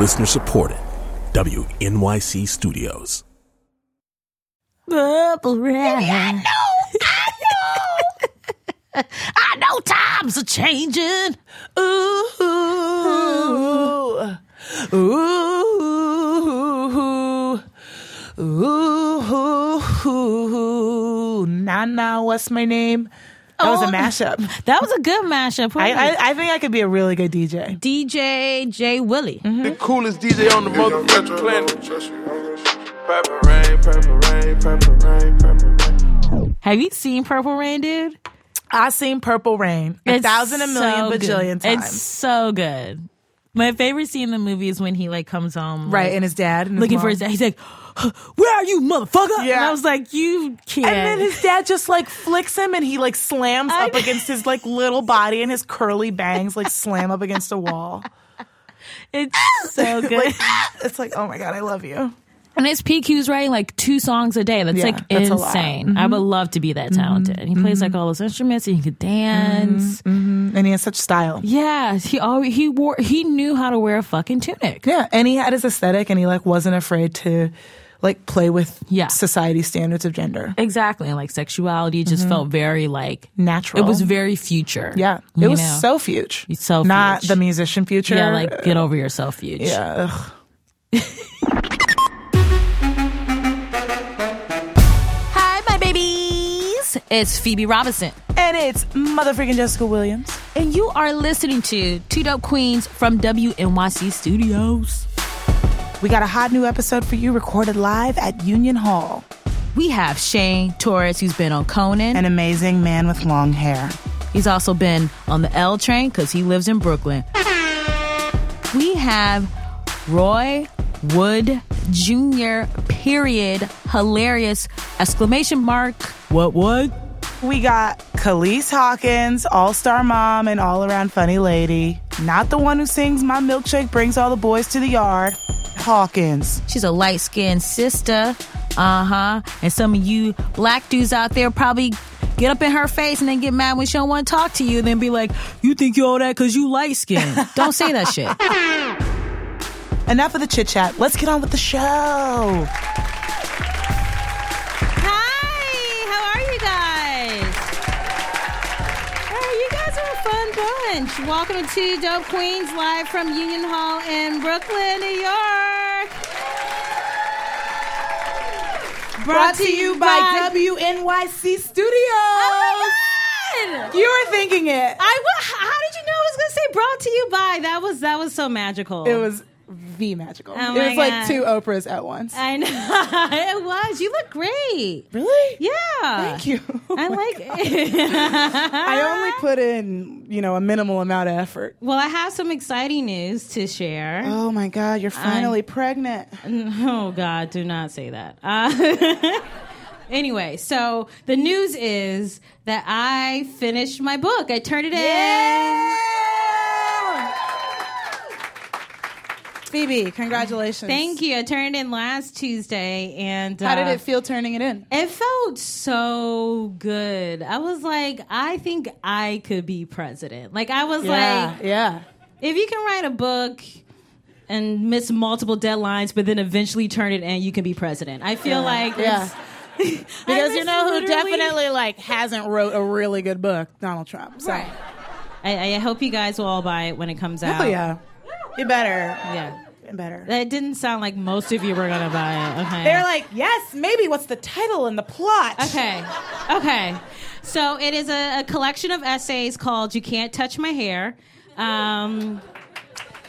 Listener supported. WNYC Studios. Purple rain. Yeah, I know. I know. I know times are changing. Ooh. Ooh. Ooh. Ooh. Nana, what's my name? That was a Oh. mashup. That was a good mashup. I, I, I think I could be a really good DJ. DJ J Willie. Mm-hmm. The coolest DJ on the motherfucking planet. Purple rain, purple rain, purple rain, purple rain. Have you seen Purple Rain, dude? I seen Purple Rain a It's thousand, a million, so bajillion good. times. It's so good. My favorite scene in the movie is when he like comes home, right, like, and his dad and his looking mom. for his dad. He's like, "Where are you, motherfucker?" And I was like, "You can't." And then his dad just like flicks him and he like slams I- up against his like little body and his curly bangs like slam up against a wall. it's so good. Like, it's like, oh my God, I love you. and it's PQ's writing like two songs a day. That's Yeah, like that's a lot. Mm-hmm. insane. I would love to be that talented. He plays mm-hmm. like all those instruments and he could dance. Mm-hmm. Mm-hmm. And he has such style. Yeah, he always he wore he knew how to wear a fucking tunic. Yeah. And he had his aesthetic and he like wasn't afraid to like play with Yeah. society standards of gender. Exactly, and like sexuality just mm-hmm. felt very like Natural. It was very future. Yeah. It was know? so future. So Not fuge. the musician future. yeah, like get over yourself, huge. Yeah. ugh. Hi, my babies. It's Phoebe Robinson, And it's motherfucking Jessica Williams. and you are listening to Two Dope Queens from WNYC Studios. We got a hot new episode for you recorded live at Union Hall. We have Shane Torres, who's been on Conan. An amazing man with long hair. He's also been on the L train because he lives in Brooklyn. We have Roy Wood Jr. Period. Hilarious exclamation mark. What what? We got Calise Hawkins, all star mom, and all around funny lady. Not the one who sings My Milkshake Brings All the Boys to the Yard. Hawkins. She's a light skinned sister. Uh huh. And some of you black dudes out there probably get up in her face and then get mad when she don't want to talk to you and then be like, you think you're all that because you light skinned. don't say that shit. Enough of the chit chat. Let's get on with the show. Bunch. Welcome to Dope Queens live from Union Hall in Brooklyn, New York. Brought to you by WNYC Studios. Oh my God! You were thinking it. I how did you know I was gonna say brought to you by? That was that was so magical. It was V magical. Oh it was like God. two Oprahs at once. I know it was. You look great. really? Yeah. Thank you. I like it. I only put in, you know, a minimal amount of effort. well, I have some exciting news to share. Oh my God, you're finally pregnant. Oh God, do not say that. Uh, anyway, so the news is that I finished my book. I turned it Phoebe, congratulations. Thank you. I turned in last Tuesday, and How did uh, it feel turning it in? It felt so good. I was like, I think I could be president. Like I was Yeah, like, yeah. if you can write a book and miss multiple deadlines, but then eventually turn it in, you can be president. I feel like Yeah. Because you know who definitely like hasn't wrote a really good book? Donald Trump. So. Right. I, I hope you guys will all buy it when it comes out. Oh yeah. You better. Yeah. Better. That didn't sound like most of you were gonna buy it. Okay. They're like, yes, maybe what's the title and the plot? Okay. Okay. So it is a, a collection of essays called "You Can't Touch My Hair." Um,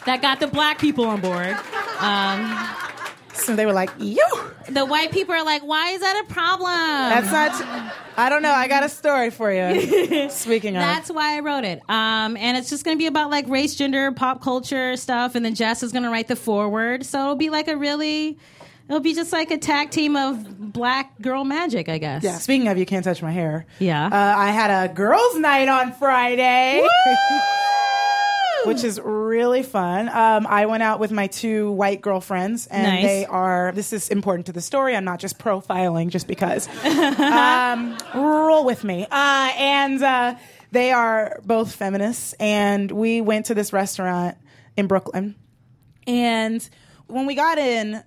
that got the black people on board. Um, So they were like, you. the white people are like, "Why is that a problem?" That's not. I don't know. I got a story for you. Speaking of. That's why I wrote it. Um, and it's just going to be about like race, gender, pop culture stuff. And then Jess is going to write the forward. So it'll be like a really, it'll be just like a tag team of black girl magic, I guess. yeah. Speaking of, you can't touch my hair. Yeah. Uh, I had a girls' night on Friday. Which is really fun. Um, I went out with my two white girlfriends, and Nice. they are. This is important to the story. I'm not just profiling just because. um, roll with me. Uh, and uh, they are both feminists, and we went to this restaurant in Brooklyn And when we got in,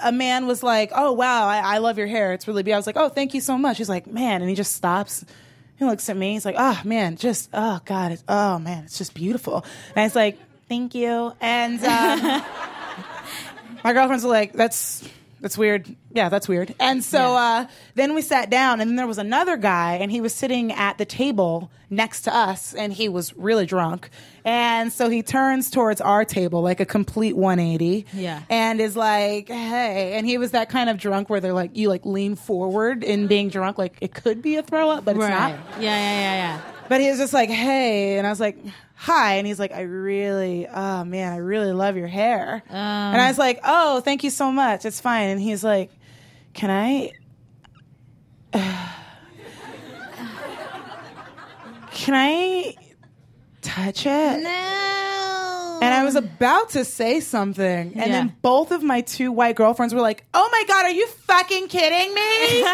a man was like, "Oh wow, I, I love your hair. It's really beautiful." I was like, "Oh, thank you so much." He's like, "Man," and he just stops. He looks at me. He's like, "Oh man, just oh god, it's, oh man, it's just beautiful." And it's like, "Thank you." And um, my girlfriends were like, "That's that's weird. Yeah, that's weird." And so uh, then we sat down, and then there was another guy, and he was sitting at the table next to us, and he was really drunk. And so he turns towards our table like a complete 180. Yeah. And is like, "Hey," and he was that kind of drunk where they're like, you like lean forward in being drunk, like it could be a throw up, but it's right. not. Yeah, yeah, yeah, yeah. But he was just like, hey. And I was like, hi. And he's like, I really, oh man, I really love your hair. and I um. was like, oh, thank you so much. It's fine. And he's like, can I, can I touch it? No. And I was about to say something. And Yeah. then both of my two white girlfriends were like, oh my God, are you fucking kidding me?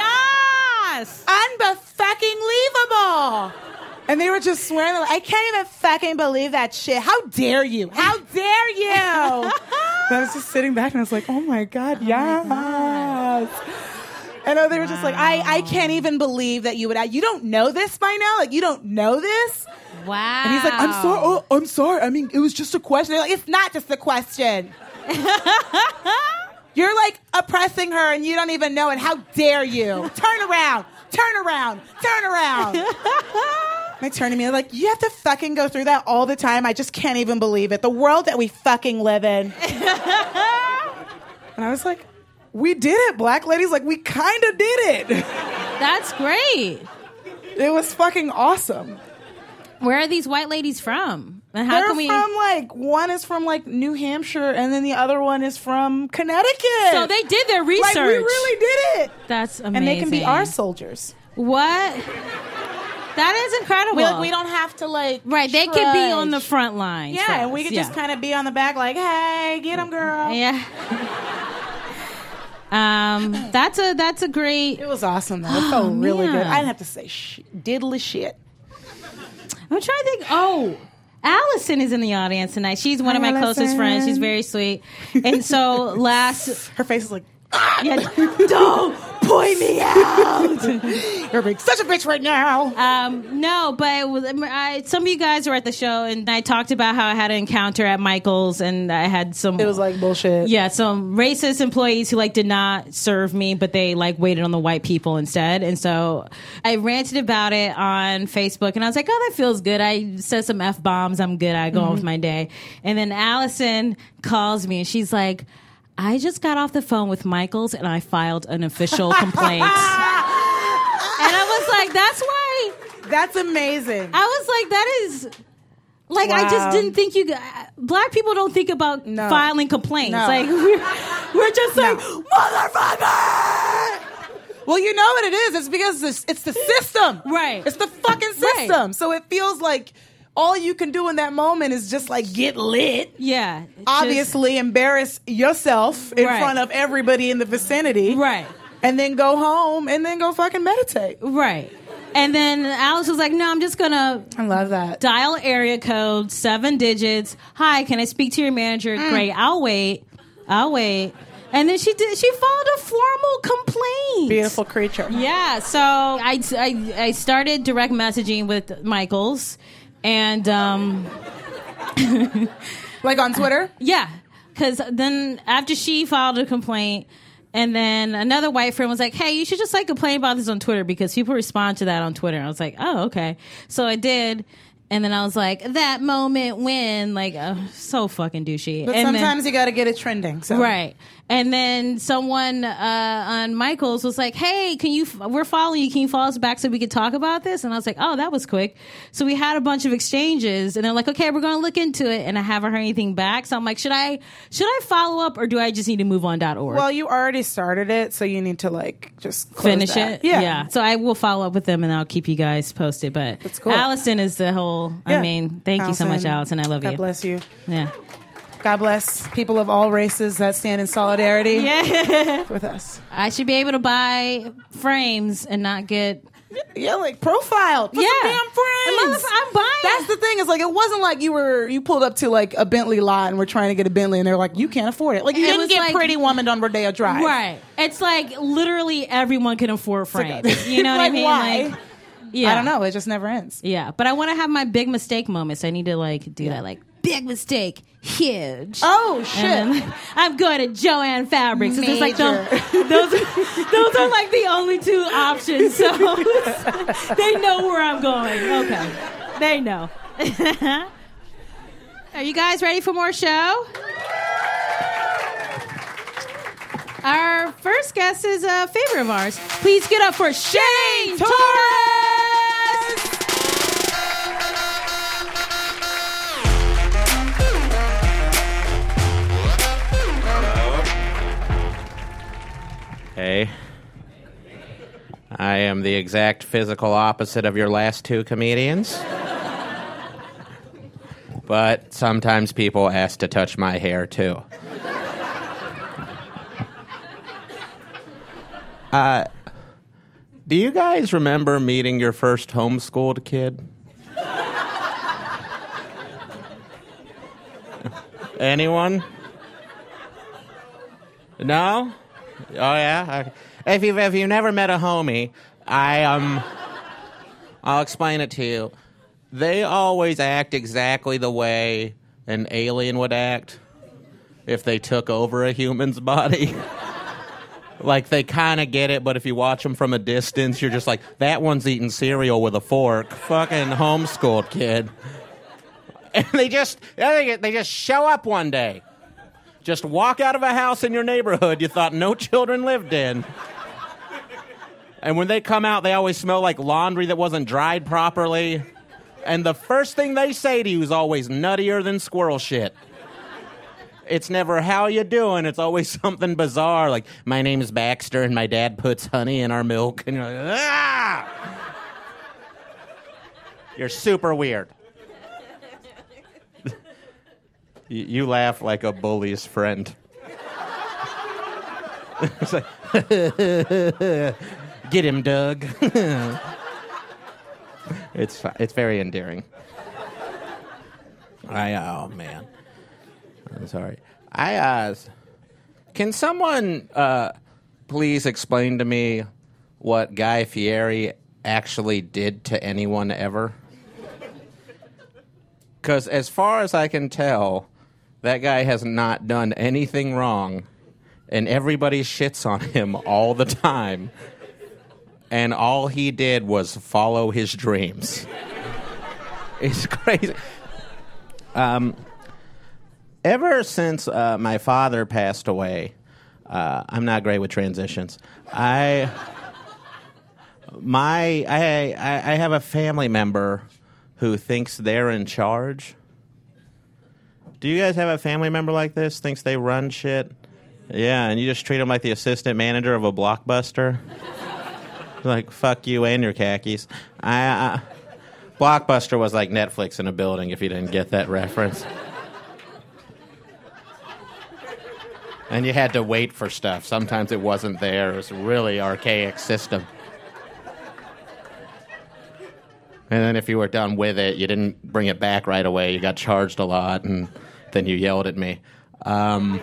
yes. unbefucking-leavable. And they were just swearing, like, I can't even fucking believe that shit. How dare you? How dare you? and I was just sitting back and I was like, oh my God, yes. And uh, they were just like, I, I can't even believe that you would, you don't know this by now? Like, you don't know this? Wow. And he's like, I'm sorry. Oh, I'm sorry. I mean, it was just a question. They're like, it's not just a question. You're like oppressing her and you don't even know it. How dare you? Turn around. Turn around. Turn around. They turn to me like, you have to fucking go through that all the time. I just can't even believe it. The world that we fucking live in. and I was like, we did it, black ladies. Like, we kind of did it. That's great. It was fucking awesome. Where are these white ladies from? And how They're can we? from like one is from like New Hampshire, and then the other one is from Connecticut. so they did their research. like we really did it, That's amazing. and they can be our soldiers. What? That is incredible. We, like, we don't have to like Right, they could be on the front line. Yeah, and we could just kind of be on the back, like, "Hey, get them, girl." Yeah. um, that's a that's a great. It was awesome though. It felt really man. good. I didn't have to say sh- diddly shit. I'm trying to think. Oh, Allison is in the audience tonight. She's one of Hi, my closest friends. She's very sweet. And so last, Her face is like, yeah, don't point me out. "You're being such a bitch right now." Um, no, but it was, I, some of you guys were at the show, and I talked about how I had an encounter at Michael's, and I had some. It was like bullshit. Yeah, some racist employees who like did not serve me, but they like waited on the white people instead. And so I ranted about it on Facebook, and I was like, "Oh, that feels good." I said some f bombs. I'm good. I go on with my day. And then Allison calls me, and she's like. I just got off the phone with Michaels and I filed an official complaint. and I was like, that's why That's amazing. I was like, that is like I just didn't think you. Black people don't think about No. filing complaints. No. Like we're, we're just like motherfucker. Well, you know what it is. It's because it's, it's the system. Right. It's the fucking Right. system. So it feels like all you can do in that moment is just like get lit. yeah, just- Obviously, embarrass yourself in Right. front of everybody in the vicinity. right, And then go home and then go fucking meditate. right. And then Alice was like, "No, I'm just gonna I love that. dial area code seven digits. Hi, can I speak to your manager? Mm. Great, I'll wait. I'll wait." And then she did. She filed a formal complaint. Beautiful creature. Yeah, so I, I, I started direct messaging with Michaels, and um, Like on Twitter? yeah, because then after she filed a complaint, and then another white friend was like, "Hey, you should just like complain about this on Twitter because people respond to that on Twitter." I was like, "Oh, okay." So I did, and then I was like, "That moment when like uh, so fucking douchey." But and then- sometimes you got to get it trending. So. Right. And then someone uh, on Michael's was like, "Hey, can you? We're following you. Can you follow us back so we could talk about this?" And I was like, "Oh, that was quick." So we had a bunch of exchanges, and they're like, "Okay, we're going to look into it." And I haven't heard anything back, so I'm like, "Should I? Should I follow up, or do I just need to move on?" dot .org? Well, you already started it, so you need to like just close Finish that. it, Yeah. So I will follow up with them, and I'll keep you guys posted. But That's cool. Allison is the whole. Yeah. I mean, thank you so much, Allison. I love God you. God bless you. Yeah. God bless people of all races that stand in solidarity Yeah. with us. I should be able to buy frames and not get Yeah, like profiled. For Yeah. some damn friends. I'm buying. That's the thing. Is like it wasn't like you were you pulled up to like a Bentley lot and we're trying to get a Bentley and they're like you can't afford it. Like you It didn't was get like- Pretty Woman on Rodeo Drive. Right. It's like literally everyone can afford frames. You know what I mean? why? Like, yeah. I don't know. It just never ends. Yeah, but I want to have my big mistake moments. I need to like do that. Like big mistake, huge. Oh shit. And I'm going to Jo-Ann Fabrics. It's just like the, those, those are like the only two options. So they know where I'm going. Okay, they know. are you guys ready for more show? Our first guest is a favorite of ours. Please get up for Shane Torres. I am the exact physical opposite of your last two comedians. but sometimes people ask to touch my hair too. Uh, do you guys remember meeting your first homeschooled kid? Anyone? No? Oh yeah. If you've if you never met a homie, I um, I'll explain it to you. They always act exactly the way an alien would act if they took over a human's body. like they kind of get it, but if you watch them from a distance, you're just like, that one's eating cereal with a fork. Fucking homeschooled kid. And they just they just show up one day. Just walk out of a house in your neighborhood you thought no children lived in. And when they come out, they always smell like laundry that wasn't dried properly. And the first thing they say to you is always nuttier than squirrel shit. It's never how you doing. It's always something bizarre like my name is Baxter and my dad puts honey in our milk and you're like, "Ah!" You're super weird. You, laugh like a bully's friend. It's like, Get him, Doug. it's it's very endearing. I oh man, I'm sorry. I uh, can someone uh, please explain to me what Guy Fieri actually did to anyone ever? Because as far as I can tell, that guy has not done anything wrong, and everybody shits on him all the time. And all he did was follow his dreams. It's crazy. Um, ever since uh, my father passed away, uh, I'm not great with transitions. I my I, I I have a family member who thinks they're in charge. Do you guys have a family member like this? Thinks they run shit? Yeah, and you just treat them like the assistant manager of a blockbuster. like fuck you and your khakis. I, Blockbuster was like Netflix in a building. If you didn't get that reference. And you had to wait for stuff. Sometimes it wasn't there. It was a really archaic system. And then if you were done with it, you didn't bring it back right away. You got charged a lot, and then you yelled at me. Um,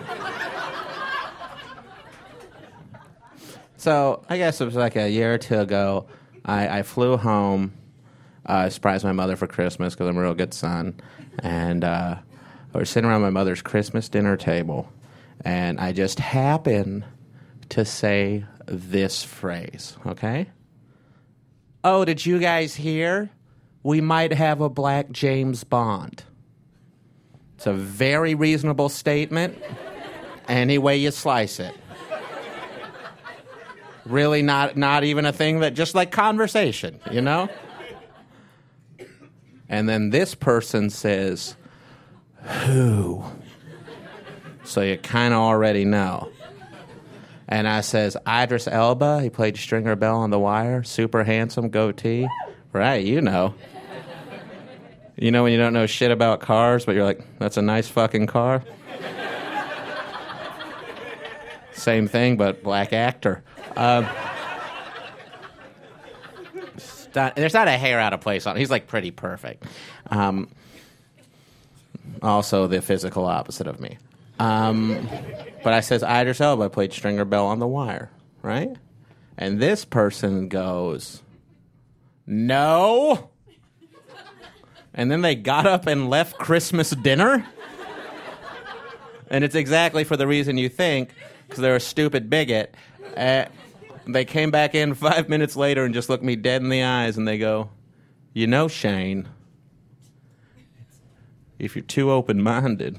so I guess it was like a year or two ago. I, I flew home. Uh, I surprised my mother for Christmas because I'm a real good son. And uh, I was sitting around my mother's Christmas dinner table, and I just happened to say this phrase, okay? Oh, did you guys hear? We might have a black James Bond. It's a very reasonable statement, any way you slice it. Really, not not even a thing that just like conversation, you know. And then this person says, "Who?" So you kind of already know. And I says, Idris Elba. He played Stringer Bell on The Wire. Super handsome, goatee. Right, you know. You know when you don't know shit about cars, but you're like, that's a nice fucking car. Same thing, but black actor. Um, there's not a hair out of place on him. He's like pretty perfect. Um, also, the physical opposite of me. Um, but I says Idris Elba played Stringer Bell on The Wire, right? And this person goes, no. And then they got up and left Christmas dinner. And it's exactly for the reason you think, because they're a stupid bigot. Uh, they came back in five minutes later and just looked me dead in the eyes and they go, You know, Shane, if you're too open minded,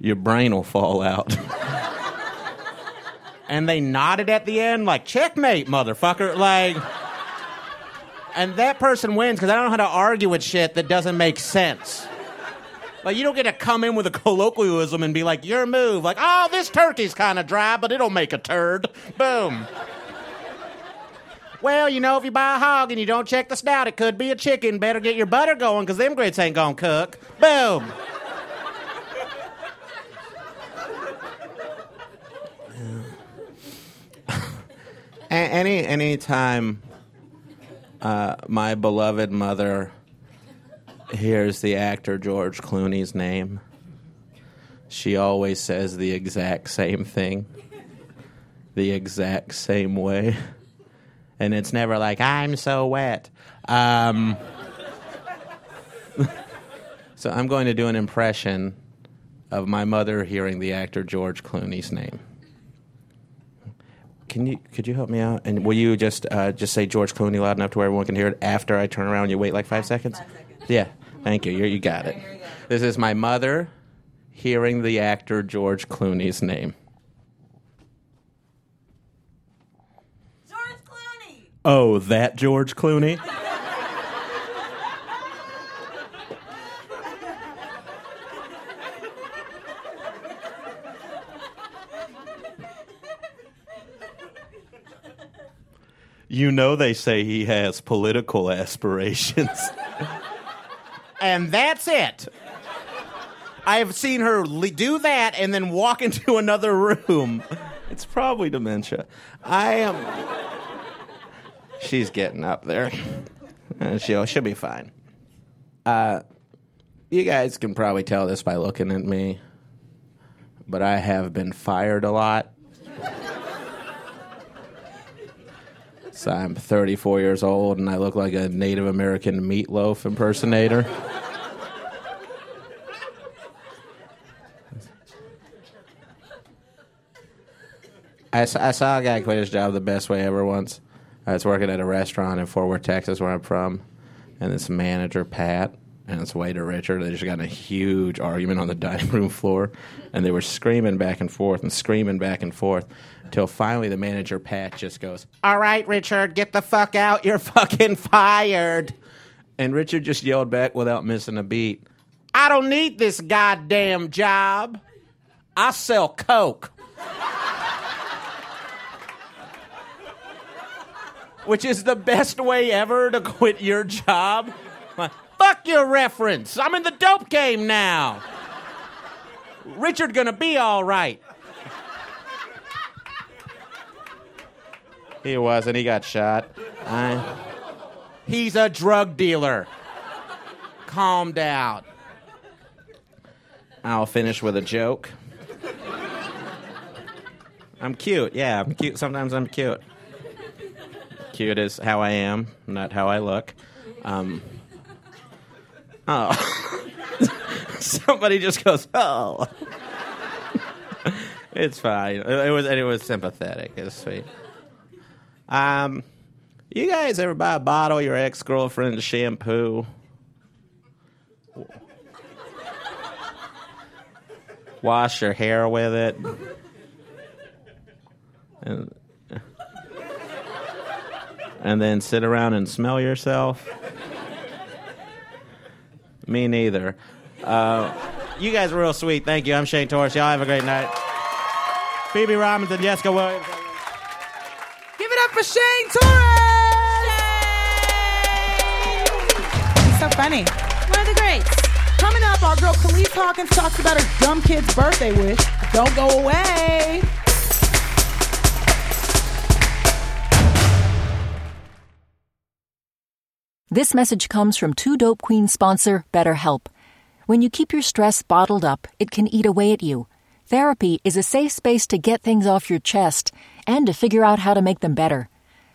your brain will fall out. and they nodded at the end, like, checkmate, motherfucker. Like, and that person wins because I don't know how to argue with shit that doesn't make sense. Like, you don't get to come in with a colloquialism and be like, your move. Like, oh, this turkey's kind of dry, but it'll make a turd. Boom. Well, you know, if you buy a hog and you don't check the snout, it could be a chicken. Better get your butter going because them grits ain't gonna cook. Boom. any any time uh, my beloved mother hears the actor George Clooney's name, she always says the exact same thing, the exact same way, and it's never like "I'm so wet." Um, so I'm going to do an impression of my mother hearing the actor George Clooney's name. Can you could you help me out? And will you just uh, just say George Clooney loud enough to where everyone can hear it after I turn around? You wait like five seconds. Yeah, thank you. You you got it. This is my mother hearing the actor George Clooney's name. George Clooney. Oh, that George Clooney. You know they say he has political aspirations. and that's it. I've seen her le- do that and then walk into another room. It's probably dementia. I am. She's getting up there. And she'll, she'll be fine. Uh, you guys can probably tell this by looking at me, but I have been fired a lot. So I'm 34 years old and I look like a Native American meatloaf impersonator. I saw a guy quit his job the best way ever once. I was working at a restaurant in Fort Worth, Texas, where I'm from, and this manager, Pat, and this waiter, Richard, they just got in a huge argument on the dining room floor, and they were screaming back and forth and screaming back and forth until finally the manager, Pat, just goes, All right, Richard, get the fuck out. You're fucking fired. And Richard just yelled back without missing a beat I don't need this goddamn job. I sell Coke. which is the best way ever to quit your job. Like, Fuck your reference. I'm in the dope game now. Richard gonna be all right. He wasn't. He got shot. I- He's a drug dealer. Calm down. I'll finish with a joke. I'm cute. Yeah, I'm cute. Sometimes I'm cute cute is how I am, not how I look. Um, oh, somebody just goes, oh. it's fine. It was and it was sympathetic. It was sweet. Um, you guys ever buy a bottle of your ex girlfriend's shampoo? Wash your hair with it. And, and then sit around and smell yourself? Me neither. Uh, you guys are real sweet. Thank you. I'm Shane Torres. Y'all have a great night. Phoebe Robinson, Jessica Williams. Give it up for Shane Torres. He's so funny. One of the greats. Coming up, our girl Calise Hawkins talks about her dumb kid's birthday wish. Don't go away. This message comes from Two Dope Queen sponsor BetterHelp. When you keep your stress bottled up, it can eat away at you. Therapy is a safe space to get things off your chest and to figure out how to make them better.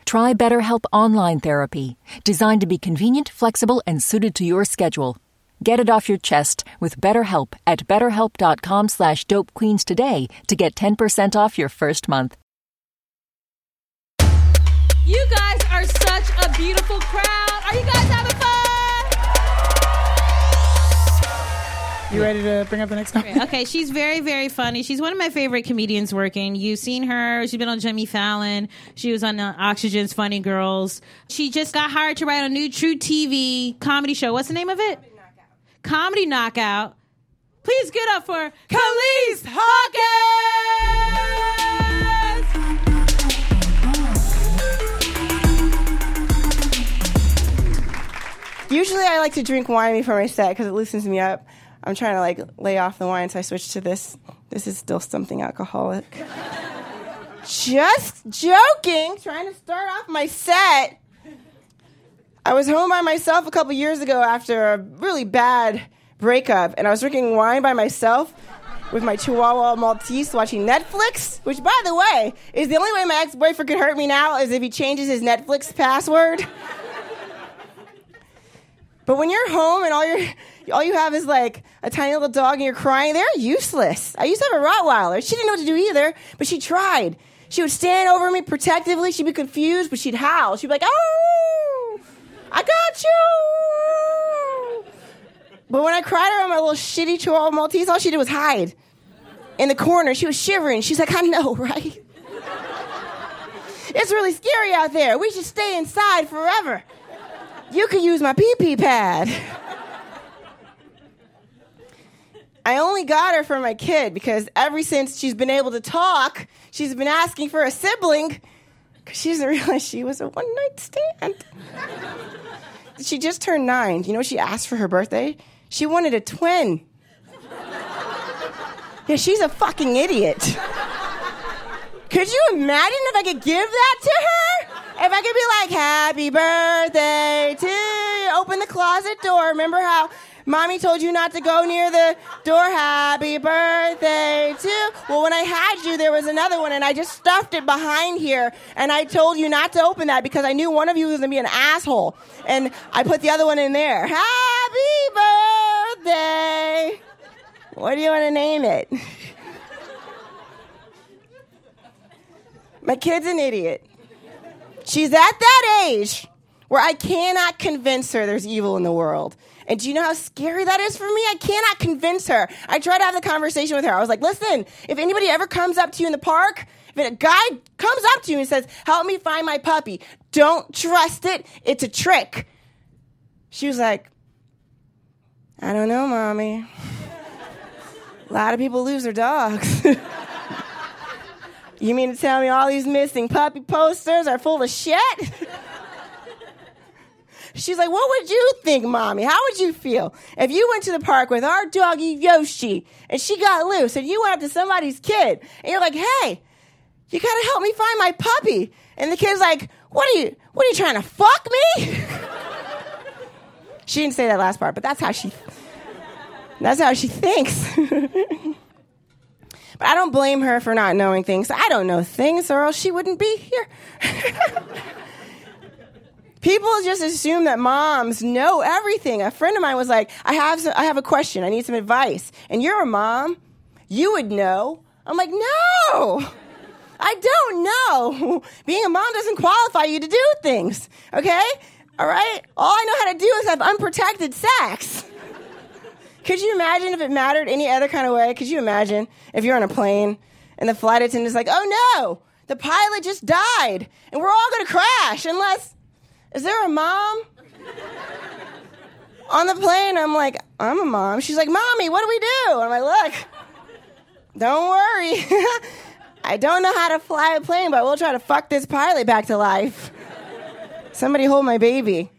Try BetterHelp Online Therapy, designed to be convenient, flexible, and suited to your schedule. Get it off your chest with BetterHelp at betterhelp.com slash dopequeens today to get 10% off your first month. You guys are such a beautiful crowd. Are you guys having fun? You ready to bring up the next topic? okay, she's very, very funny. She's one of my favorite comedians working. You've seen her. She's been on Jimmy Fallon. She was on uh, Oxygen's Funny Girls. She just got hired to write a new truTV comedy show. What's the name of it? Comedy Knockout. Comedy Knockout. Please get up for Calise Hawkins! Usually, I like to drink wine before my set because it loosens me up. I'm trying to like lay off the wine, so I switched to this. This is still something alcoholic. Just joking. Trying to start off my set. I was home by myself a couple years ago after a really bad breakup, and I was drinking wine by myself with my Chihuahua Maltese watching Netflix, which, by the way, is the only way my ex boyfriend could hurt me now is if he changes his Netflix password. But when you're home and all you all you have is like a tiny little dog and you're crying, they're useless. I used to have a Rottweiler. She didn't know what to do either, but she tried. She would stand over me protectively. She'd be confused, but she'd howl. She'd be like, "Oh, I got you!" But when I cried her on my little shitty Chihuahua Maltese, all she did was hide in the corner. She was shivering. She's like, "I know, right? It's really scary out there. We should stay inside forever." You could use my pee pee pad. I only got her for my kid because ever since she's been able to talk, she's been asking for a sibling because she doesn't realize she was a one night stand. she just turned nine. You know what she asked for her birthday? She wanted a twin. Yeah, she's a fucking idiot. Could you imagine if I could give that to her? If I could be like, happy birthday to you. Open the closet door. Remember how mommy told you not to go near the door? Happy birthday to. Well, when I had you, there was another one, and I just stuffed it behind here, and I told you not to open that because I knew one of you was going to be an asshole. And I put the other one in there. Happy birthday. What do you want to name it? My kid's an idiot. She's at that age where I cannot convince her there's evil in the world. And do you know how scary that is for me? I cannot convince her. I tried to have the conversation with her. I was like, listen, if anybody ever comes up to you in the park, if a guy comes up to you and says, help me find my puppy, don't trust it. It's a trick. She was like, I don't know, mommy. a lot of people lose their dogs. You mean to tell me all these missing puppy posters are full of shit? She's like, What would you think, mommy? How would you feel if you went to the park with our doggy Yoshi and she got loose and you went up to somebody's kid and you're like, Hey, you gotta help me find my puppy. And the kid's like, What are you, what are you trying to fuck me? she didn't say that last part, but that's how she, that's how she thinks. But I don't blame her for not knowing things. I don't know things, or else she wouldn't be here. People just assume that moms know everything. A friend of mine was like, "I have, some, I have a question. I need some advice." And you're a mom, you would know. I'm like, "No, I don't know. Being a mom doesn't qualify you to do things. Okay, all right. All I know how to do is have unprotected sex." Could you imagine if it mattered any other kind of way? Could you imagine if you're on a plane and the flight attendant's like, oh no, the pilot just died and we're all going to crash unless, is there a mom? on the plane, I'm like, I'm a mom. She's like, mommy, what do we do? I'm like, look, don't worry. I don't know how to fly a plane, but we'll try to fuck this pilot back to life. Somebody hold my baby.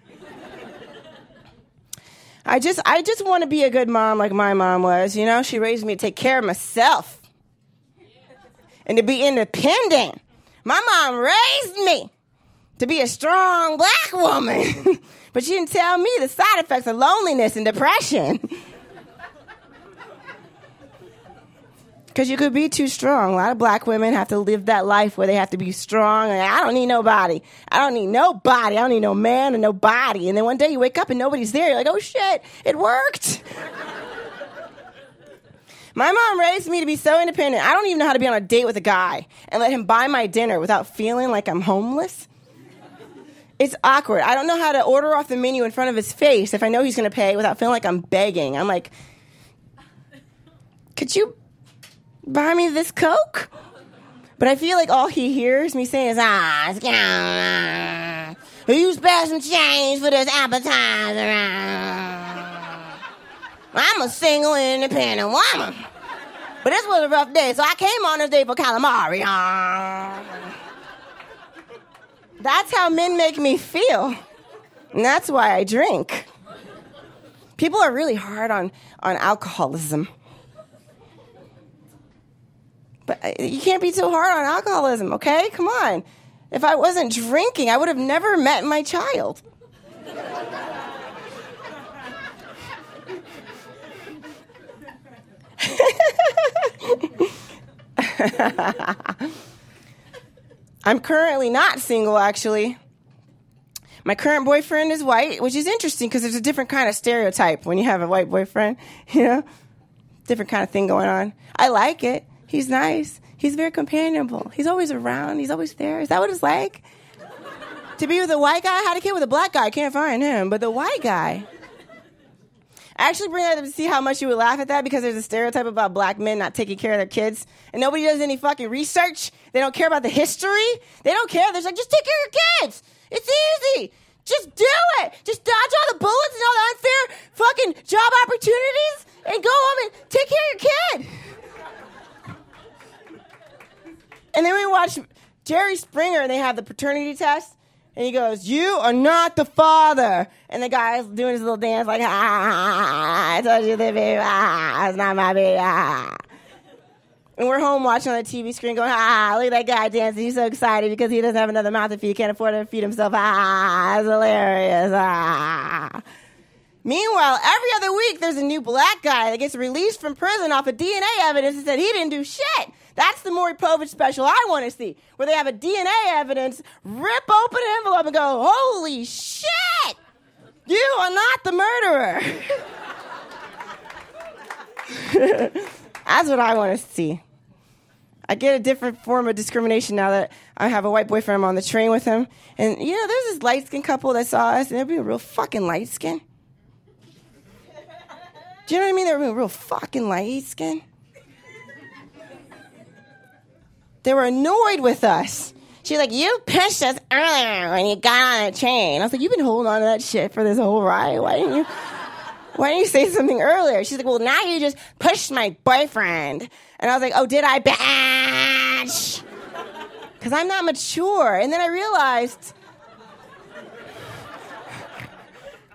I just I just want to be a good mom like my mom was, you know? She raised me to take care of myself. And to be independent. My mom raised me to be a strong black woman. but she didn't tell me the side effects of loneliness and depression. Because you could be too strong. A lot of black women have to live that life where they have to be strong. Like, I don't need nobody. I don't need nobody. I don't need no man and nobody. And then one day you wake up and nobody's there. You're like, oh shit, it worked. My mom raised me to be so independent. I don't even know how to be on a date with a guy and let him buy my dinner without feeling like I'm homeless. It's awkward. I don't know how to order off the menu in front of his face if I know he's going to pay without feeling like I'm begging. I'm like, could you buy me this Coke? But I feel like all he hears me saying is, ah, it's you spare some change for this appetizer. ah." I'm a single independent woman. But this was a rough day, so I came on this day for calamari. That's how men make me feel. And that's why I drink. People are really hard on, on alcoholism. But uh, you can't be too hard on alcoholism, okay? Come on. If I wasn't drinking, I would have never met my child. I'm currently not single, actually. My current boyfriend is white, which is interesting because there's a different kind of stereotype when you have a white boyfriend, you know? Different kind of thing going on. I like it. He's nice. He's very companionable. He's always around. He's always there. Is that what it's like? to be with a white guy? I had a kid with a black guy. I can't find him. But the white guy. I actually bring that up to see how much you would laugh at that because there's a stereotype about black men not taking care of their kids. And nobody does any fucking research. They don't care about the history. They don't care. They're like, just take care of your kids. It's easy. Just do it. Just dodge all the bullets and all the unfair fucking job opportunities and go home and take care of your kid. And then we watch Jerry Springer and they have the paternity test. And he goes, You are not the father. And the guy's doing his little dance like, ah, I told you the baby, ah, it's not my baby, ah. And we're home watching on the TV screen going, ah, look at that guy dancing. He's so excited because he doesn't have another mouth to feed. He can't afford to feed himself. Ah, it's hilarious. Ah. Meanwhile, every other week there's a new black guy that gets released from prison off of DNA evidence and said he didn't do shit. That's the Maury Povich special I want to see, where they have a DNA evidence, rip open an envelope and go, holy shit! You are not the murderer. That's what I want to see. I get a different form of discrimination now that I have a white boyfriend. I'm on the train with him. And, you know, there's this light skinned couple that saw us, and they're being real fucking light skinned. Do you know what I mean? They were being real fucking light skinned. They were annoyed with us. She's like, You pushed us earlier when you got on the train. I was like, You've been holding on to that shit for this whole ride. Why didn't you? Why didn't you say something earlier? She's like, Well, now you just pushed my boyfriend. And I was like, Oh, did I, bitch? Because I'm not mature. And then I realized.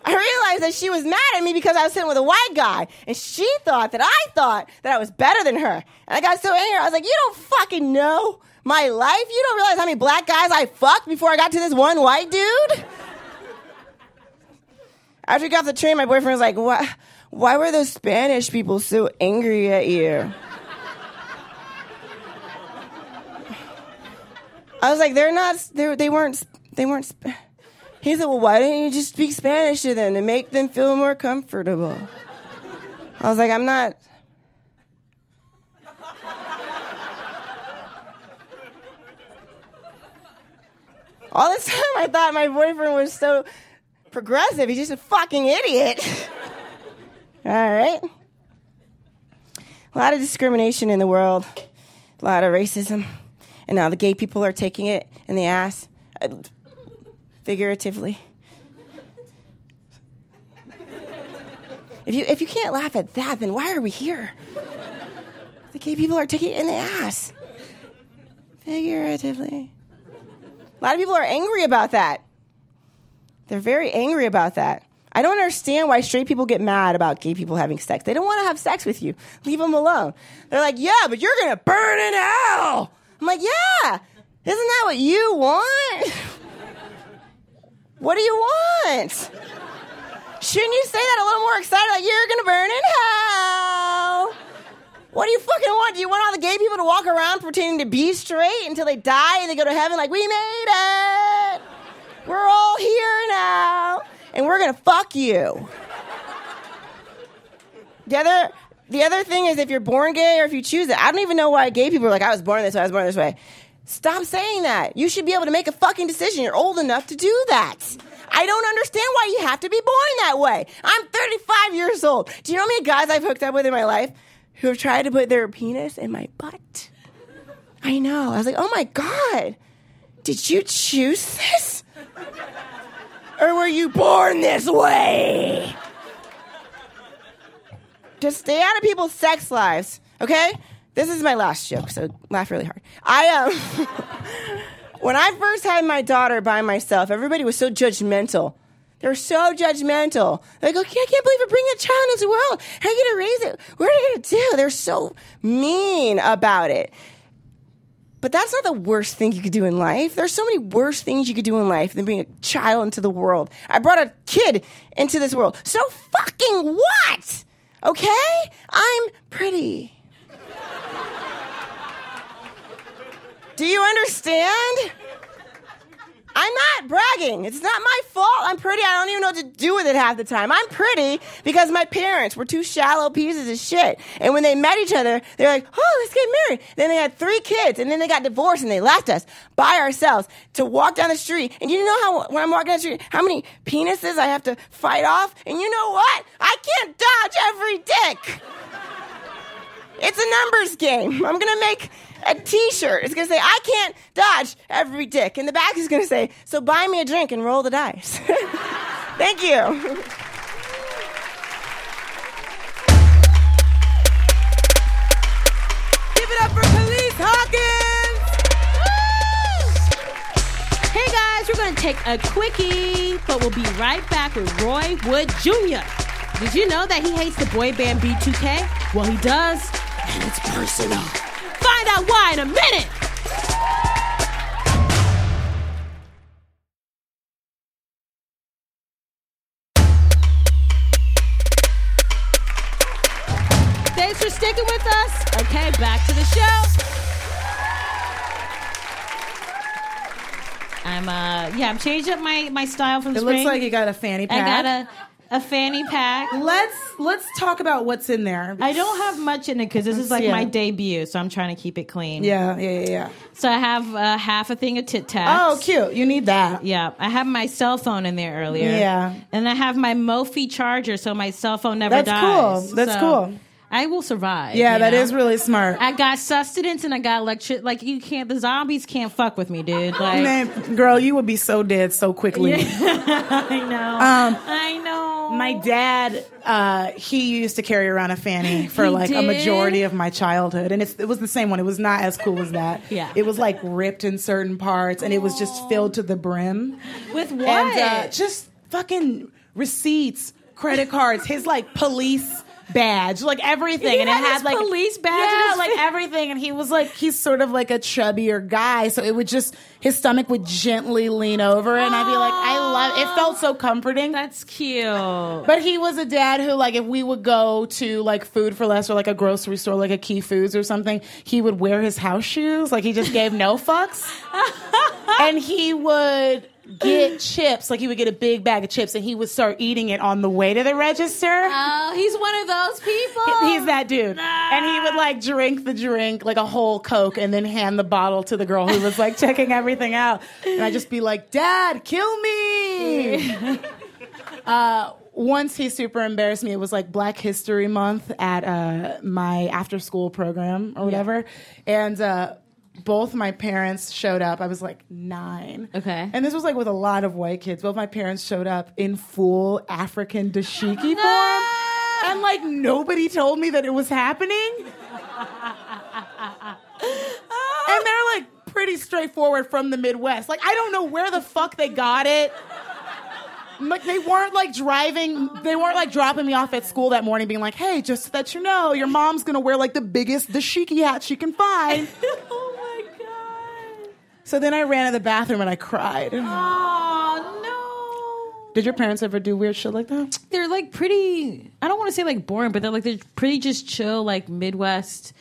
I realized that she was mad at me because I was sitting with a white guy, and she thought that I thought that I was better than her. And I got so angry. I was like, "You don't fucking know my life. You don't realize how many black guys I fucked before I got to this one white dude." After we got off the train, my boyfriend was like, "Why? Why were those Spanish people so angry at you?" I was like, "They're not. They they weren't. They weren't." Sp-. He said, Well, why didn't you just speak Spanish to them to make them feel more comfortable? I was like, I'm not. All this time I thought my boyfriend was so progressive. He's just a fucking idiot. All right. A lot of discrimination in the world, a lot of racism. And now the gay people are taking it in the ass. Figuratively. If you if you can't laugh at that, then why are we here? The gay people are taking it in the ass. Figuratively. A lot of people are angry about that. They're very angry about that. I don't understand why straight people get mad about gay people having sex. They don't want to have sex with you. Leave them alone. They're like, yeah, but you're going to burn in hell. I'm like, yeah. Isn't that what you want? What do you want? Shouldn't you say that a little more excited? Like you're gonna burn in hell. What do you fucking want? Do you want all the gay people to walk around pretending to be straight until they die and they go to heaven like we made it? We're all here now, and we're gonna fuck you. The other, the other thing is if you're born gay or if you choose it, I don't even know why gay people are like, I was born this way, I was born this way. Stop saying that. You should be able to make a fucking decision. You're old enough to do that. I don't understand why you have to be born that way. I'm 35 years old. Do you know how many guys I've hooked up with in my life who have tried to put their penis in my butt? I know. I was like, oh my God, did you choose this? Or were you born this way? Just stay out of people's sex lives, okay? This is my last joke, so laugh really hard. I um when I first had my daughter by myself, everybody was so judgmental. They were so judgmental. Like, okay, I can't believe you're bringing a child into the world. How are you gonna raise it? What are you gonna do? They're so mean about it. But that's not the worst thing you could do in life. There's so many worse things you could do in life than bring a child into the world. I brought a kid into this world. So fucking what? Okay? I'm pretty. Do you understand? I'm not bragging. It's not my fault. I'm pretty. I don't even know what to do with it half the time. I'm pretty because my parents were two shallow pieces of shit. And when they met each other, they're like, oh, let's get married. Then they had three kids and then they got divorced and they left us by ourselves to walk down the street. And you know how, when I'm walking down the street, how many penises I have to fight off? And you know what? I can't dodge every dick. It's a numbers game. I'm going to make a t-shirt. It's going to say, I can't dodge every dick. And the back is going to say, so buy me a drink and roll the dice. Thank you. Give it up for Calise Hawkins. Hey guys, we're gonna take a quickie, but we'll be right back with Roy Wood Jr. Did you know that he hates the boy band B2K? Well, he does, and it's personal. Find out why in a minute. Thanks for sticking with us. Okay, back to the show. I'm uh yeah, I'm changing up my my style from It spring. looks like you got a fanny I pack. got a a fanny pack. Let's let's talk about what's in there. I don't have much in it because this is like Yeah. my debut, so I'm trying to keep it clean. yeah, yeah, yeah, yeah. So I have uh, half a thing of Tic Tacs. Oh, cute. You need that. Yeah, I have my cell phone in there earlier. Yeah. and I have my Mophie charger, so my cell phone never dies. That's dies. cool. That's So cool. I will survive. Yeah, you that know? is really smart. I got sustenance and I got electric. Like you can't, the zombies can't fuck with me, dude. Like Man, girl, you would be so dead so quickly. I know. I know. My dad, uh, he used to carry around a fanny for He like a did? majority of my childhood, and it's, it was the same one. It was not as cool as that. Yeah. it was like ripped in certain parts, and it was just filled to the brim. with what? And uh, just fucking receipts, credit cards, his like police badge, like everything, He and it had had his like police badge yeah, like everything. And he was like, he's sort of like a chubbier guy, so it would just his stomach would gently lean over, and I'd be like, I love. It felt so comforting. That's cute. But he was a dad who, like, if we would go to like Food for Less or like a grocery store, like a Key Foods or something, he would wear his house shoes. Like, he just gave no fucks. and he would get chips. Like, he would get a big bag of chips and he would start eating it on the way to the register. Oh, he's one of those people. He's that dude. And he would like drink the drink, like a whole Coke, and then hand the bottle to the girl who was like checking everything out. And I'd just be like, Dad, kill me. uh, once he super embarrassed me, it was like Black History Month at uh, my after school program or whatever. And uh, both my parents showed up. I was like nine. Okay. And this was like with a lot of white kids. Both my parents showed up in full African dashiki form. And like nobody told me that it was happening. and they're like pretty straightforward from the Midwest. Like I don't know where the fuck they got it. Like they weren't like driving, they weren't like dropping me off at school that morning, being like, "Hey, just so that you know, your mom's gonna wear like the biggest dashiki hat she can find." so then I ran to the bathroom and I cried. Oh no! Did your parents ever do weird shit like that? they're like pretty I don't want to say like boring, but they're like they're pretty just chill, like Midwest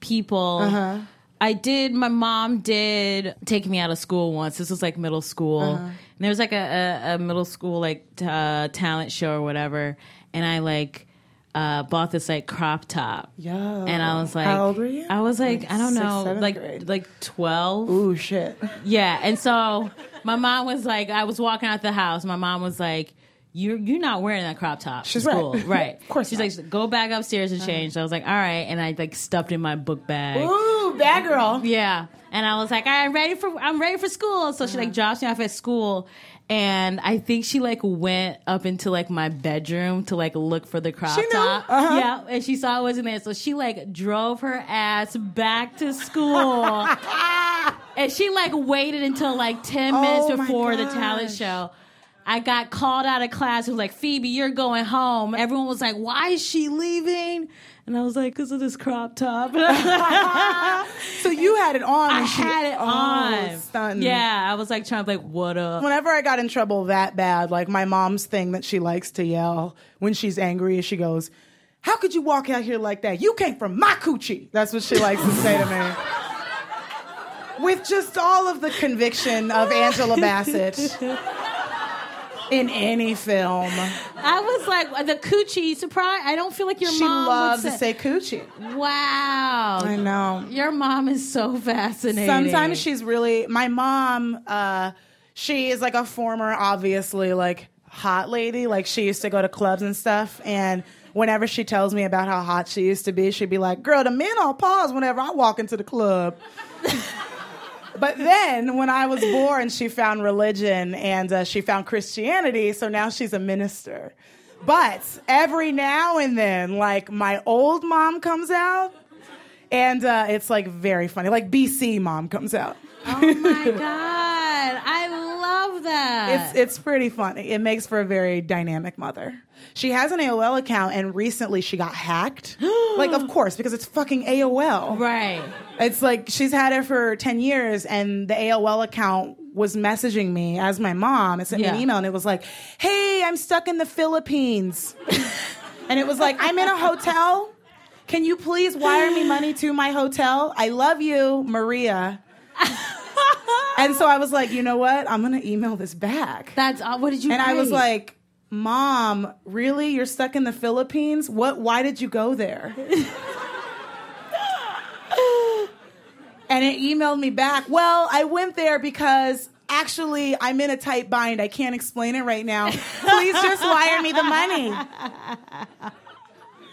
people. Uh-huh. I did. My mom did take me out of school once. This was like middle school, Uh-huh. and there was like a, a, a middle school like t- uh, talent show or whatever, and I like uh, bought this like crop top. Yeah. and I was like, How old were you? I was like, Like I don't sixth, know, like grade? like twelve. Ooh, shit. Yeah, and so my mom was like, I was walking out the house. My mom was like, "You're you're not wearing that crop top." to She's right. school. right? Of course She's not. Uh-huh. like, "Go back upstairs and change." So I was like, "All right," and I like stuffed in my book bag. Ooh, bad girl. Yeah, and I was like, "I'm ready for I'm ready for school." So she like Uh-huh. drops me off at school. And I think she like went up into like my bedroom to like look for the crop top. Uh-huh. Yeah, and she saw it wasn't there, so she like drove her ass back to school. And she like waited until like 10 minutes Oh before the talent show. I got called out of class. It was like, Phoebe, you're going home. Everyone was like, why is she leaving? And I was like, because of this crop top. So you had it on. I had it oh, on. Stunning. Yeah, I was like trying to like, what up? Whenever I got in trouble that bad, like my mom's thing that she likes to yell when she's angry, she goes, "How could you walk out here like that? You came from my coochie." That's what she likes to say to me. With just all of the conviction of Angela Bassett in any film, I was like, the coochie surprise. I don't feel like your mom. she mom loves would to say coochie. wow. I know. Your mom is so fascinating. Sometimes she's really my mom. uh She is like a former, obviously like hot lady. Like she used to go to clubs and stuff, and whenever she tells me about how hot she used to be, she'd be like, "Girl, the men all pause whenever I walk into the club." But then, when I was born, she found religion and uh, she found Christianity. So now she's a minister. But every now and then, like my old mom comes out, and uh, it's like very funny. Like BC mom comes out. Oh my god, I that. It's it's pretty funny. It makes for a very dynamic mother. She has an AOL account, and recently she got hacked. like, of course, because it's fucking AOL. right. It's like she's had it for 10 years, and the AOL account was messaging me as my mom. It sent me an email, and it was like, hey, I'm stuck in the Philippines. and it was like, I'm in a hotel. Can you please wire me money to my hotel? I love you, Maria. and so I was like, you know what? I'm going to email this back. That's uh, what did you? And I was like, Mom, really? You're stuck in the Philippines? What why did you go there? and it emailed me back, Well, I went there because actually I'm in a tight bind. I can't explain it right now. Please just wire me the money.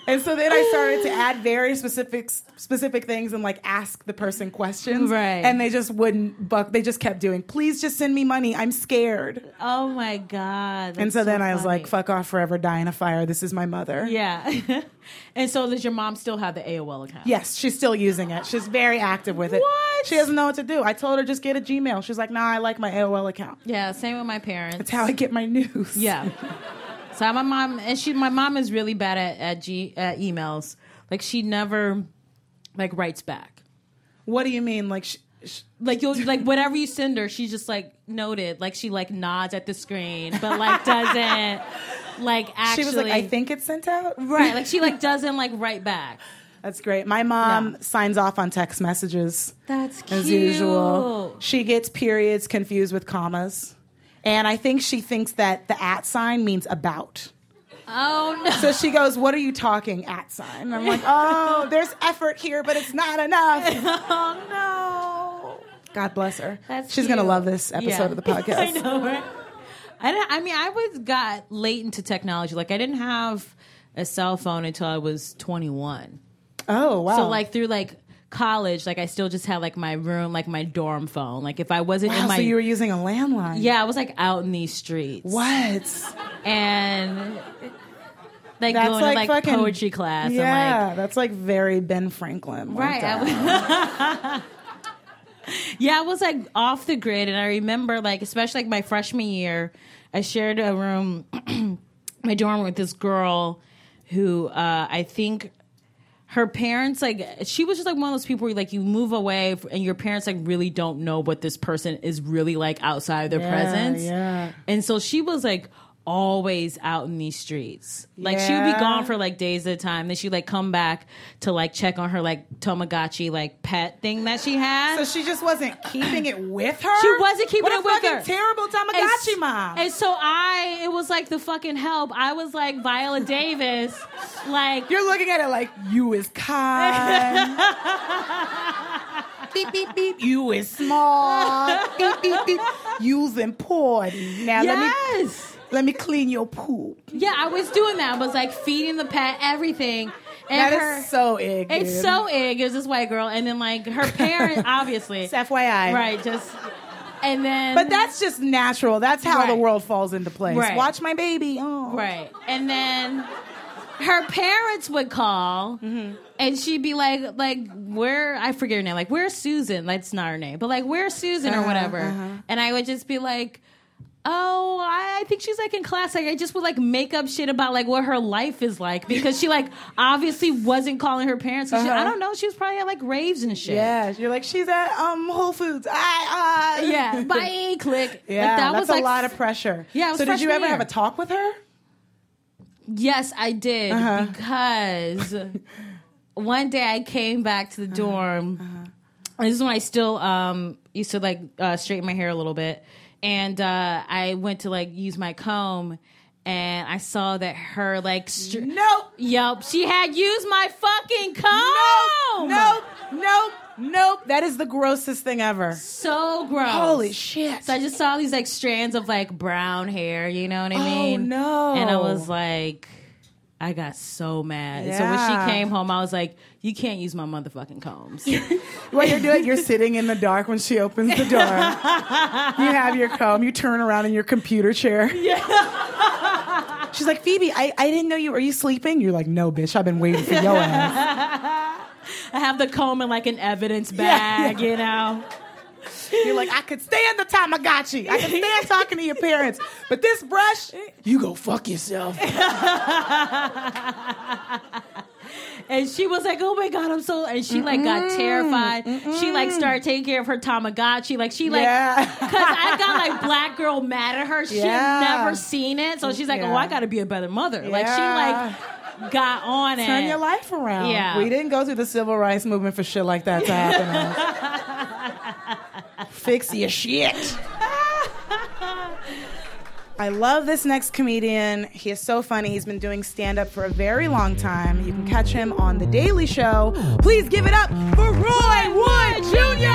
And so then I started to add very specific specific things and like ask the person questions. Right. And they just wouldn't buck they just kept doing, please just send me money. I'm scared. oh my god. And so then I was like, fuck off forever, die in a fire. This is my mother. yeah. and so does your mom still have the AOL account? Yes, she's still using it. She's very active with it. What? She doesn't know what to do. I told her just get a Gmail. She's like, nah, I like my AOL account. Yeah. Same with my parents. That's how I get my news. Yeah. so my mom and she, my mom is really bad at at, G, at emails. Like she never like writes back. What do you mean? Like, sh- sh- Like you'll like whatever you send her, she's just like noted. Like she like nods at the screen, but like doesn't like actually. she was like, I think it's sent out. right. Like she like doesn't like write back. That's great. My mom Yeah. signs off on text messages That's cute. as usual. She gets periods confused with commas. And I think she thinks that the at sign means about. Oh no. So she goes, What are you talking at sign? And I'm like, Oh, there's effort here, but it's not enough. Oh no. God bless her. That's She's going to love this episode Yeah. of the podcast. I know, right? I, I mean, I was got late into technology. Like, I didn't have a cell phone until I was 21. Oh, wow. So, like, through like college, like, I still just had like my room, like my dorm phone. Like, if I wasn't wow, in my. so you were using a landline. yeah, I was like out in these streets. What? And like That's going like to like fucking poetry class. and, Yeah, like, that's like very Ben Franklin. Right. Like I was- yeah, I was like off the grid, and I remember like, especially like my freshman year, I shared a room, my dorm with this girl who uh, I think her parents like she was just like one of those people where like you move away and your parents like really don't know what this person is really like outside of their Yeah, presence yeah. and so she was like always out in these streets. Like she would be gone for like days at a time. Then she'd like come back to like check on her like Tamagotchi like pet thing that she had. So she just wasn't keeping it with her. She wasn't keeping what it with her. Terrible And Tamagotchi s- mom. And so I, it was like the fucking help. I was like Viola Davis, like You're looking at it like you is kind. beep beep beep. You is small. beep beep beep. You's important. Now let me yes, let me clean your poop. yeah. I was doing that. I was like feeding the pet everything. And That her, is so ig. It's so ig. It was this white girl, and then like her parents, obviously, It's FYI. right? Just and then, But that's just natural. That's how the world falls into place. Right. Watch my baby. Oh. right, and then her parents would call, Mm-hmm. and she'd be like, like where I forget her name, like where's Susan? That's not her name, but like where's Susan or Uh-huh, whatever, uh-huh. and I would just be like. Oh, I think she's like in class. Like I just would like make up shit about like what her life is like because she like obviously wasn't calling her parents. 'cause she- I Uh-huh. don't know. She was probably at like raves and shit. Yeah, you're like she's at um Whole Foods. I uh yeah. Bye, click. Yeah, like, that that's was a like lot of pressure. Yeah, so did you ever have a talk with her? Yes, I did Uh-huh. because one day I came back to the Uh-huh. dorm. and This is when I still um, used to like uh, straighten my hair a little bit, and uh, I went to like use my comb, and I saw that her like str- Nope. Yup, she had used my fucking comb. Nope. Nope. Nope. Nope that is the grossest thing ever. so gross. Holy shit. So I just saw these like strands of like brown hair, you know what I mean Oh, mean? no. And I was like, I got so mad. So when she came home, I was like, you can't use my motherfucking combs. What you're doing, you're sitting in the dark when she opens the door. you have your comb, you turn around in your computer chair. Yeah. She's like, Phoebe, I, I didn't know you. Are you sleeping? You're like, no, bitch, I've been waiting for your ass. I have the comb in like an evidence bag, you know? You're like, I could stand the Tamagotchi. I can stand talking to your parents. But this brush, you go fuck yourself. And she was like, "Oh my god, I'm so," and she like got terrified. She like started taking care of her Tamagotchi, like she like, Yeah. because I got like black girl mad at her. She Yeah. had never seen it, so she's like, "Oh, I got to be a better mother." Like she like got on it. Turn your life around. Yeah. We didn't go through the civil rights movement for shit like that to happen. Fix your shit. I love this next comedian. He is so funny. He's been doing stand up for a very long time. You can catch him on The Daily Show. Please give it up for Roy Wood Jr.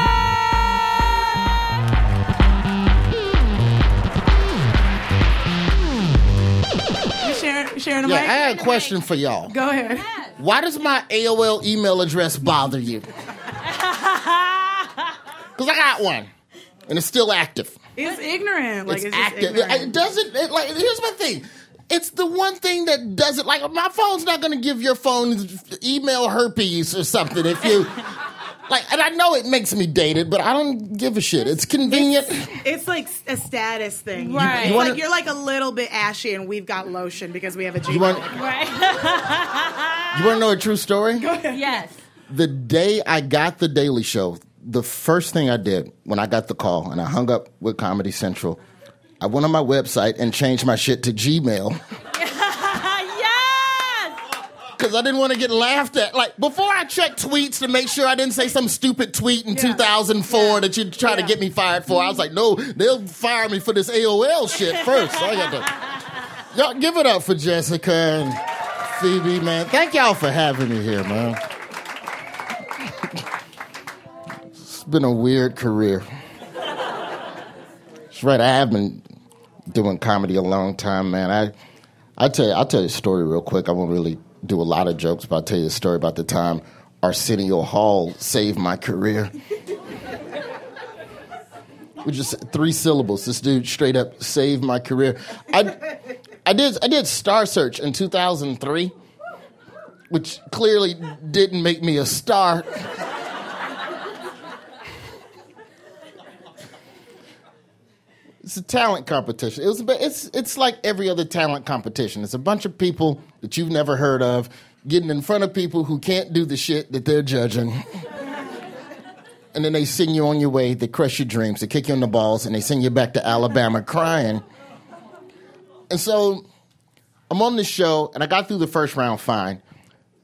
You sharing, sharing Yeah, I mic? had a question for y'all. Go ahead. Why does my AOL email address bother you? Because I got one, and it's still active. It's ignorant. Like it's, it's, just active. ignorant. It doesn't. It, like, here's my thing. It's the one thing that doesn't. Like, my phone's not going to give your phone email herpes or something if you. Like, and I know it makes me dated, but I don't give a shit. It's convenient. It's like a status thing. Right. It's You wanna- like you're like a little bit ashy and we've got lotion because we have a Gmail. You want, right? you want to know a true story? yes. the day I got the Daily Show, the first thing I did when I got the call and I hung up with Comedy Central, I went on my website and changed my shit to Gmail yes. because I didn't want to get laughed at. Like before, I checked tweets to make sure I didn't say some stupid tweet in 2004 that you try to get me fired for. I was like, no, they'll fire me for this AOL shit first. So I got to. Y'all give it up for Jessica and Phoebe, man. Thank y'all for having me here, man. Been a weird career. That's right. I have been doing comedy a long time, man. I, I tell you, I'll tell you a story real quick. I won't really do a lot of jokes, but I'll tell you a story about the time Arsenio Hall saved my career. Which just three syllables, this dude straight up saved my career. I, I did, I did Star Search in 2003, which clearly didn't make me a star. It's a talent competition. It was, it's, it's like every other talent competition. It's a bunch of people that you've never heard of getting in front of people who can't do the shit that they're judging. and then they send you on your way, they crush your dreams, they kick you in the balls, and they send you back to Alabama crying. And so I'm on this show, and I got through the first round fine.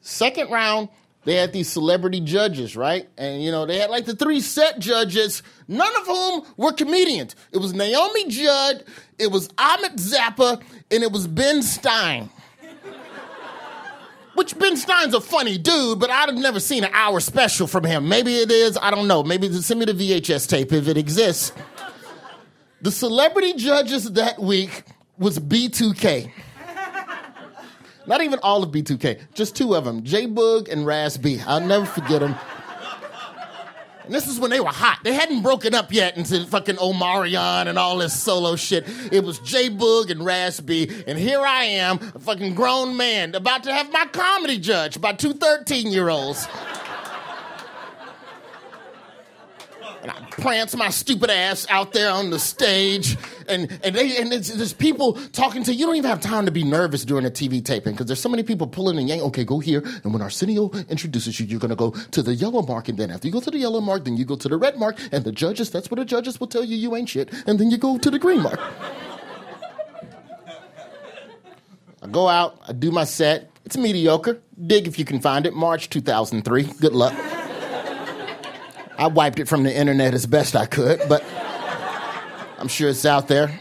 Second round, they had these celebrity judges, right? And you know, they had like the three set judges, none of whom were comedians. It was Naomi Judd, it was Ahmet Zappa, and it was Ben Stein. Which Ben Stein's a funny dude, but I'd have never seen an hour special from him. Maybe it is, I don't know. Maybe send me the VHS tape if it exists. The celebrity judges that week was B2K. Not even all of B2K, just two of them, J Boog and Raz B. I'll never forget them. And this is when they were hot. They hadn't broken up yet into fucking Omarion and all this solo shit. It was J Boog and Raz B. And here I am, a fucking grown man, about to have my comedy judged by two 13 year olds. And I prance my stupid ass out there on the stage, and and they and there's, people talking to you. Don't even have time to be nervous during a TV taping because there's so many people pulling and yanking. Okay, go here, and when Arsenio introduces you, you're gonna go to the yellow mark, and then after you go to the yellow mark, then you go to the red mark, and the judges. That's what the judges will tell you. You ain't shit, and then you go to the green mark. I go out, I do my set. It's mediocre. Dig if you can find it. March 2003. Good luck. I wiped it from the internet as best I could, but I'm sure it's out there.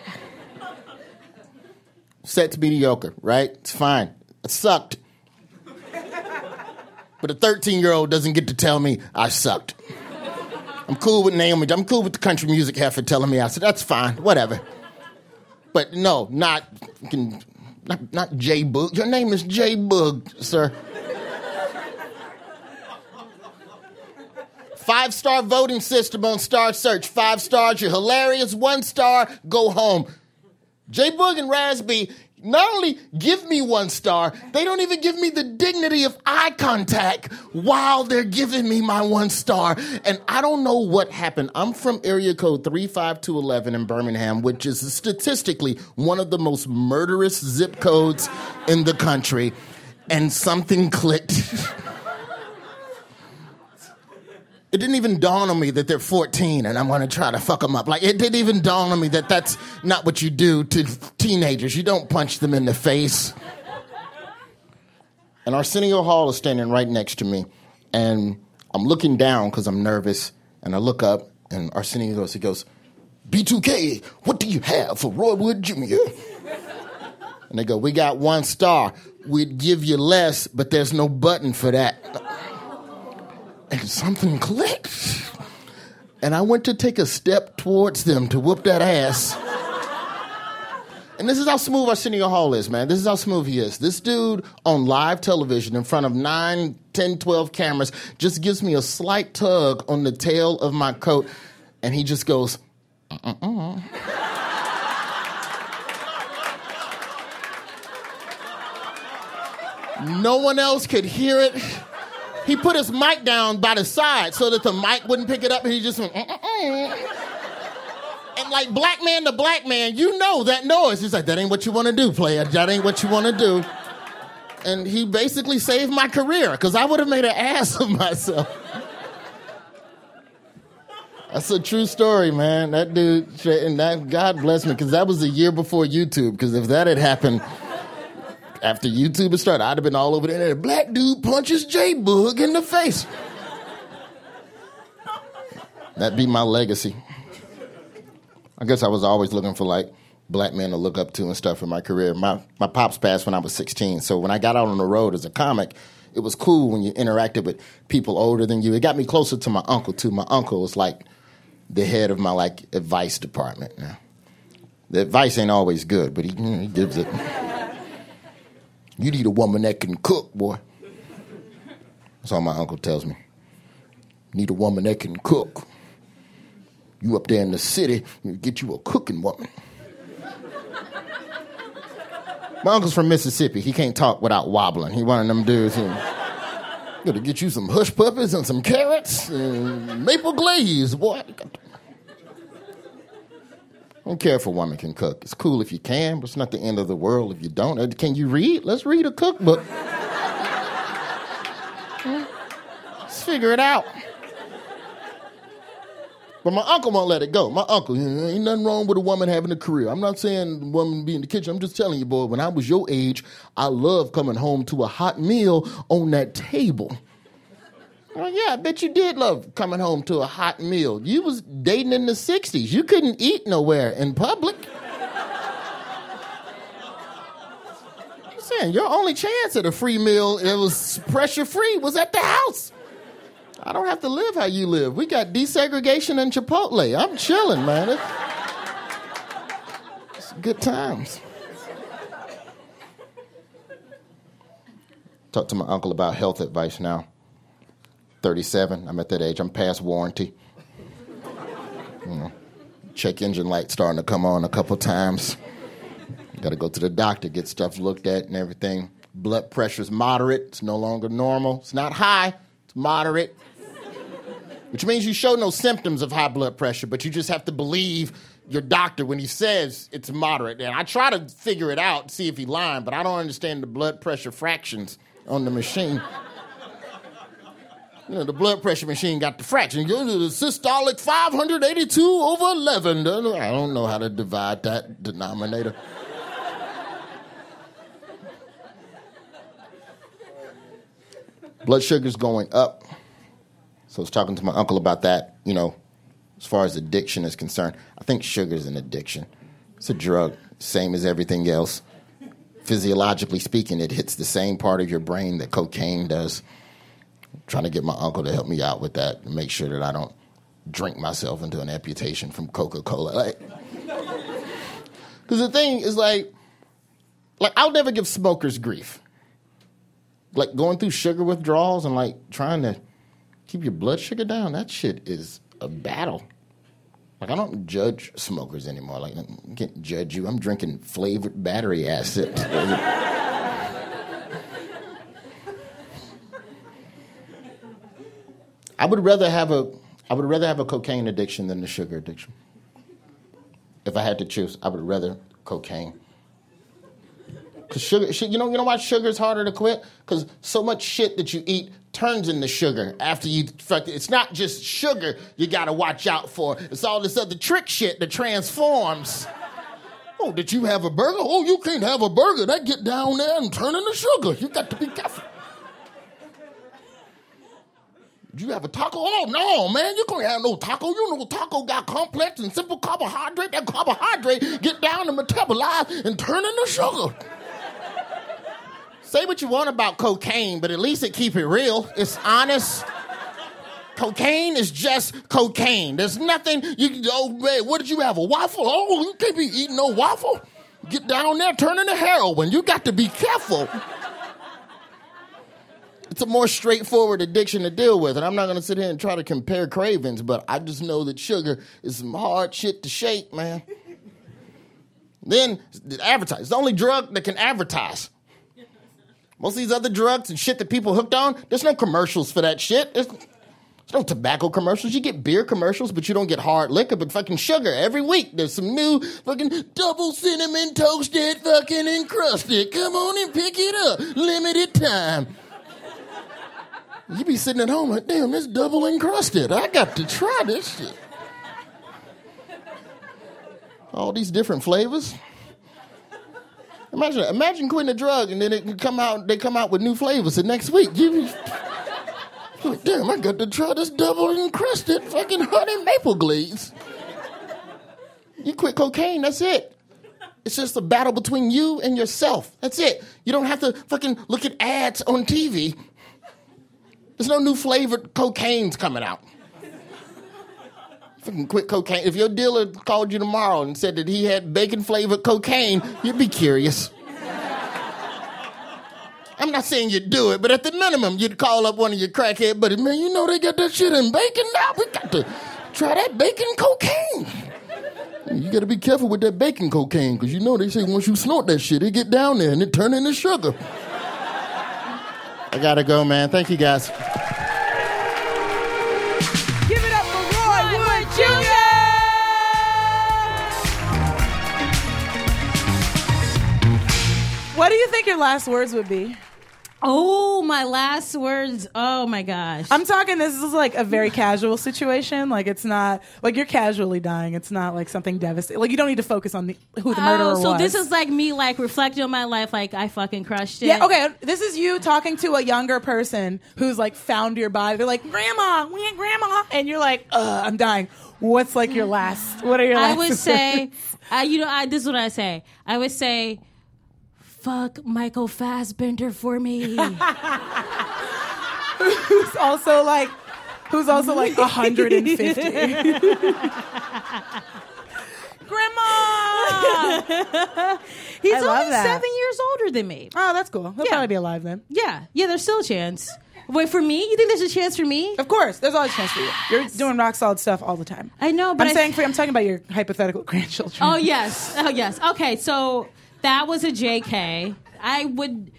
Set's mediocre, right? It's fine. It sucked. But a 13 year old doesn't get to tell me I sucked. I'm cool with Naomi. I'm cool with the country music heifer telling me I said, that's fine, whatever. But no, not, not, not J Boog. Your name is J Boog, sir. Five star voting system on Star Search. Five stars, you're hilarious. One star, go home. J Boog and Raz B not only give me one star, they don't even give me the dignity of eye contact while they're giving me my one star. And I don't know what happened. I'm from area code 35211 in Birmingham, which is statistically one of the most murderous zip codes in the country. And something clicked. it didn't even dawn on me that they're 14 and I'm going to try to fuck them up. Like, it didn't even dawn on me that that's not what you do to teenagers. You don't punch them in the face. And Arsenio Hall is standing right next to me. And I'm looking down because I'm nervous. And I look up and Arsenio goes, he goes, B2K, what do you have for Roy Wood Jr.? And they go, we got one star. We'd give you less, but there's no button for that and something clicked. And I went to take a step towards them to whoop that ass. And this is how smooth Arsenio Hall is, man. This is how smooth he is. This dude on live television in front of 9, 10, 12 cameras just gives me a slight tug on the tail of my coat, and he just goes, uh-uh. no one else could hear it he put his mic down by the side so that the mic wouldn't pick it up, and he just went. Mm-mm-mm. And like black man to black man, you know that noise. He's like, that ain't what you want to do, player. That ain't what you want to do. And he basically saved my career because I would have made an ass of myself. That's a true story, man. That dude, and that God bless me, because that was a year before YouTube. Because if that had happened after YouTube had started, I'd have been all over the internet. Black dude punches J Boog in the face. That'd be my legacy. I guess I was always looking for like black men to look up to and stuff in my career. My my pops passed when I was 16, so when I got out on the road as a comic, it was cool when you interacted with people older than you. It got me closer to my uncle too. My uncle was like the head of my like advice department. Now, the advice ain't always good, but he, he gives it. You need a woman that can cook, boy. That's all my uncle tells me. Need a woman that can cook. You up there in the city, you get you a cooking woman. My uncle's from Mississippi. He can't talk without wobbling. He one of them dudes who gotta get you some hush puppies and some carrots and maple glaze, boy. I don't care if a woman can cook. It's cool if you can, but it's not the end of the world if you don't. Uh, Can you read? Let's read a cookbook. Let's figure it out. But my uncle won't let it go. My uncle, ain't nothing wrong with a woman having a career. I'm not saying woman be in the kitchen. I'm just telling you, boy, when I was your age, I loved coming home to a hot meal on that table. Oh yeah, I bet you did love coming home to a hot meal. You was dating in the 60s. You couldn't eat nowhere in public. I'm saying your only chance at a free meal, it was pressure free, was at the house. I don't have to live how you live. We got desegregation and Chipotle. I'm chilling, man. It's, it's good times. Talk to my uncle about health advice now. 37. I'm at that age. I'm past warranty. You know, check engine light starting to come on a couple times. Got to go to the doctor, get stuff looked at and everything. Blood pressure's moderate. It's no longer normal. It's not high. It's moderate. Which means you show no symptoms of high blood pressure, but you just have to believe your doctor when he says it's moderate. And I try to figure it out, see if he lying, but I don't understand the blood pressure fractions on the machine. You know, the blood pressure machine got the fraction. You go to the systolic 582 over 11. I don't know how to divide that denominator. blood sugar's going up. So I was talking to my uncle about that, you know, as far as addiction is concerned. I think sugar's an addiction. It's a drug, same as everything else. Physiologically speaking, it hits the same part of your brain that cocaine does. Trying to get my uncle to help me out with that and make sure that I don't drink myself into an amputation from Coca Cola. Like, because the thing is like, like I'll never give smokers grief. Like going through sugar withdrawals and like trying to keep your blood sugar down. That shit is a battle. Like I don't judge smokers anymore. Like I can't judge you. I'm drinking flavored battery acid. I would rather have a I would rather have a cocaine addiction than a sugar addiction. If I had to choose, I would rather cocaine. Cause sugar, you know, you know why sugar is harder to quit? Cause so much shit that you eat turns into sugar after you. Fuck it. It's not just sugar you gotta watch out for. It's all this other trick shit that transforms. Oh, did you have a burger? Oh, you can't have a burger. That get down there and turn into sugar. You got to be careful. Did you have a taco? Oh no, man, you can't have no taco. You know taco got complex and simple carbohydrate. That carbohydrate get down and metabolize and turn into sugar. Say what you want about cocaine, but at least it keep it real. It's honest. Cocaine is just cocaine. There's nothing you oh man, what did you have? A waffle? Oh, you can't be eating no waffle. Get down there, turn into heroin. You got to be careful. It's a more straightforward addiction to deal with, and I'm not gonna sit here and try to compare cravings, but I just know that sugar is some hard shit to shake, man. Then advertise. It's the only drug that can advertise. Most of these other drugs and shit that people hooked on, there's no commercials for that shit. There's, there's no tobacco commercials. You get beer commercials, but you don't get hard liquor, but fucking sugar every week. There's some new fucking double cinnamon toasted fucking encrusted. Come on and pick it up. Limited time. You be sitting at home like, damn, this double encrusted. I got to try this shit. All these different flavors. Imagine, imagine quitting a drug and then it come out. They come out with new flavors the next week. You, like, damn, I got to try this double encrusted fucking honey maple glaze. You quit cocaine, that's it. It's just a battle between you and yourself. That's it. You don't have to fucking look at ads on TV. There's no new flavored cocaine's coming out. Fucking quit cocaine. If your dealer called you tomorrow and said that he had bacon flavored cocaine, you'd be curious. I'm not saying you'd do it, but at the minimum, you'd call up one of your crackhead buddies. Man, you know they got that shit in bacon now. We got to try that bacon cocaine. You got to be careful with that bacon cocaine because you know they say once you snort that shit, it get down there and it turn into sugar. I gotta go, man. Thank you, guys. Give it up for Roy Wood Jr. What do you think your last words would be? Oh, my last words. Oh my gosh. I'm talking. This is like a very casual situation. Like it's not like you're casually dying. It's not like something devastating. Like you don't need to focus on the, who the murderer oh, so was. this is like me like reflecting on my life like I fucking crushed it. yeah. Okay. This is you talking to a younger person who's like found your body. They're like, "Grandma, we ain't grandma," and you're like, "Uh, I'm dying." What's like your last? What are your? I last I would say, I, you know, I, this is what I say. I would say, fuck Michael Fassbender for me. who's also like, who's also like 150. Grandma. He's I only seven years older than me. Oh, that's cool. He'll Yeah. probably be alive then. Yeah, yeah, there's still a chance. Wait, for me? You think there's a chance for me? Of course, there's always a chance for you. You're doing rock solid stuff all the time. I know, but I'm I- saying for I'm talking about your hypothetical grandchildren. Oh yes, oh yes. Okay, so that was a JK. I would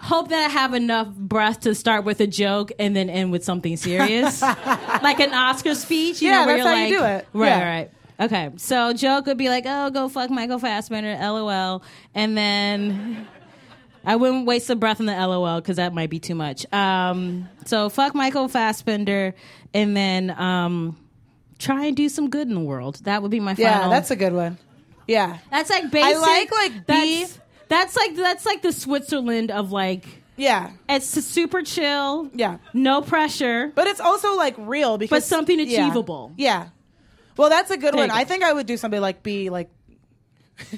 hope that I have enough breath to start with a joke and then end with something serious, like an Oscar speech. You Yeah, know, where that's how like, you do it. Right, Yeah. right. Okay, so joke would be like, "Oh, go fuck Michael Fassbender," LOL, and then. I wouldn't waste the breath on the LOL because that might be too much. Um, so fuck Michael Fassbender, and then um, try and do some good in the world. That would be my yeah, final. that's a good one. Yeah, That's like basic. I like, like, that's, that's like that's like the Switzerland of like yeah, it's super chill. Yeah. no pressure. but it's also like real because But something achievable. Yeah. Well, that's a good There one. I think I would do something like be like.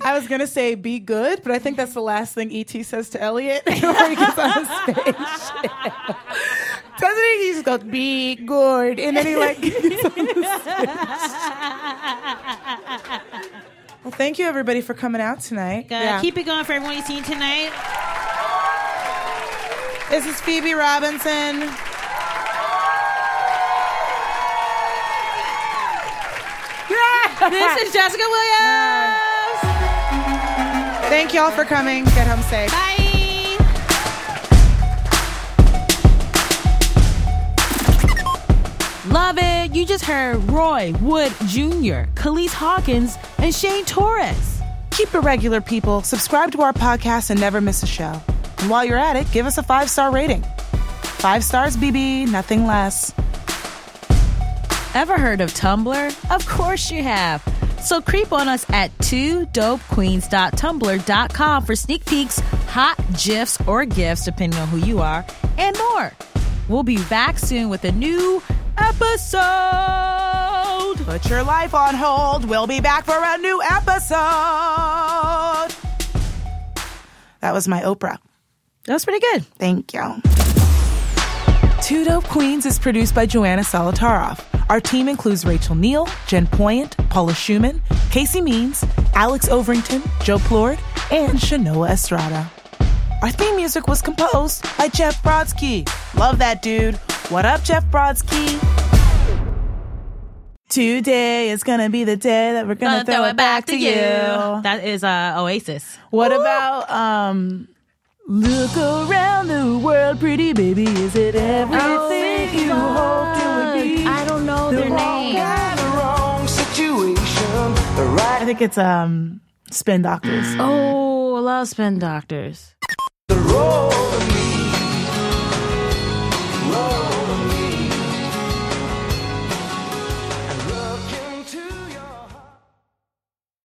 I was gonna say be good, but I think that's the last thing ET says to Elliot before he gets on the spaceship. Doesn't he? He just goes be good, and then he like. gets on the spaceship. well, thank you everybody for coming out tonight. Uh, Keep it going for everyone you've seen tonight. This is Phoebe Robinson. This is Jessica Williams. Thank y'all for coming. Get home safe. Bye. Love it. You just heard Roy Wood Jr., Calise Hawkins, and Shane Torres. Keep it regular, people. Subscribe to our podcast and never miss a show. And while you're at it, give us a five star rating. Five stars, BB, nothing less. Ever heard of Tumblr? Of course you have. So creep on us at two dopequeens.tumblr.com for sneak peeks, hot gifs or gifts, depending on who you are, and more. We'll be back soon with a new episode. Put your life on hold. We'll be back for a new episode. That was my Oprah. That was pretty good. Thank you. Two Dope Queens is produced by Joanna Solotaroff. Our team includes Rachel Neal, Jen Poyant, Paula Szuchman, Casey Means, Alex Overington, Joe Plourde, and Shanoa Estrada. Our theme music was composed by Jeff Brodsky. Love that dude. What up, Jeff Brodsky? Today is gonna be the day that we're gonna, throw, it back, to you. That is uh, Oasis. What about um Look around the world, pretty baby, is it everything you hoped it would be? I don't know their name. I think it's um Spin Doctors. Oh, I love spin doctors. The road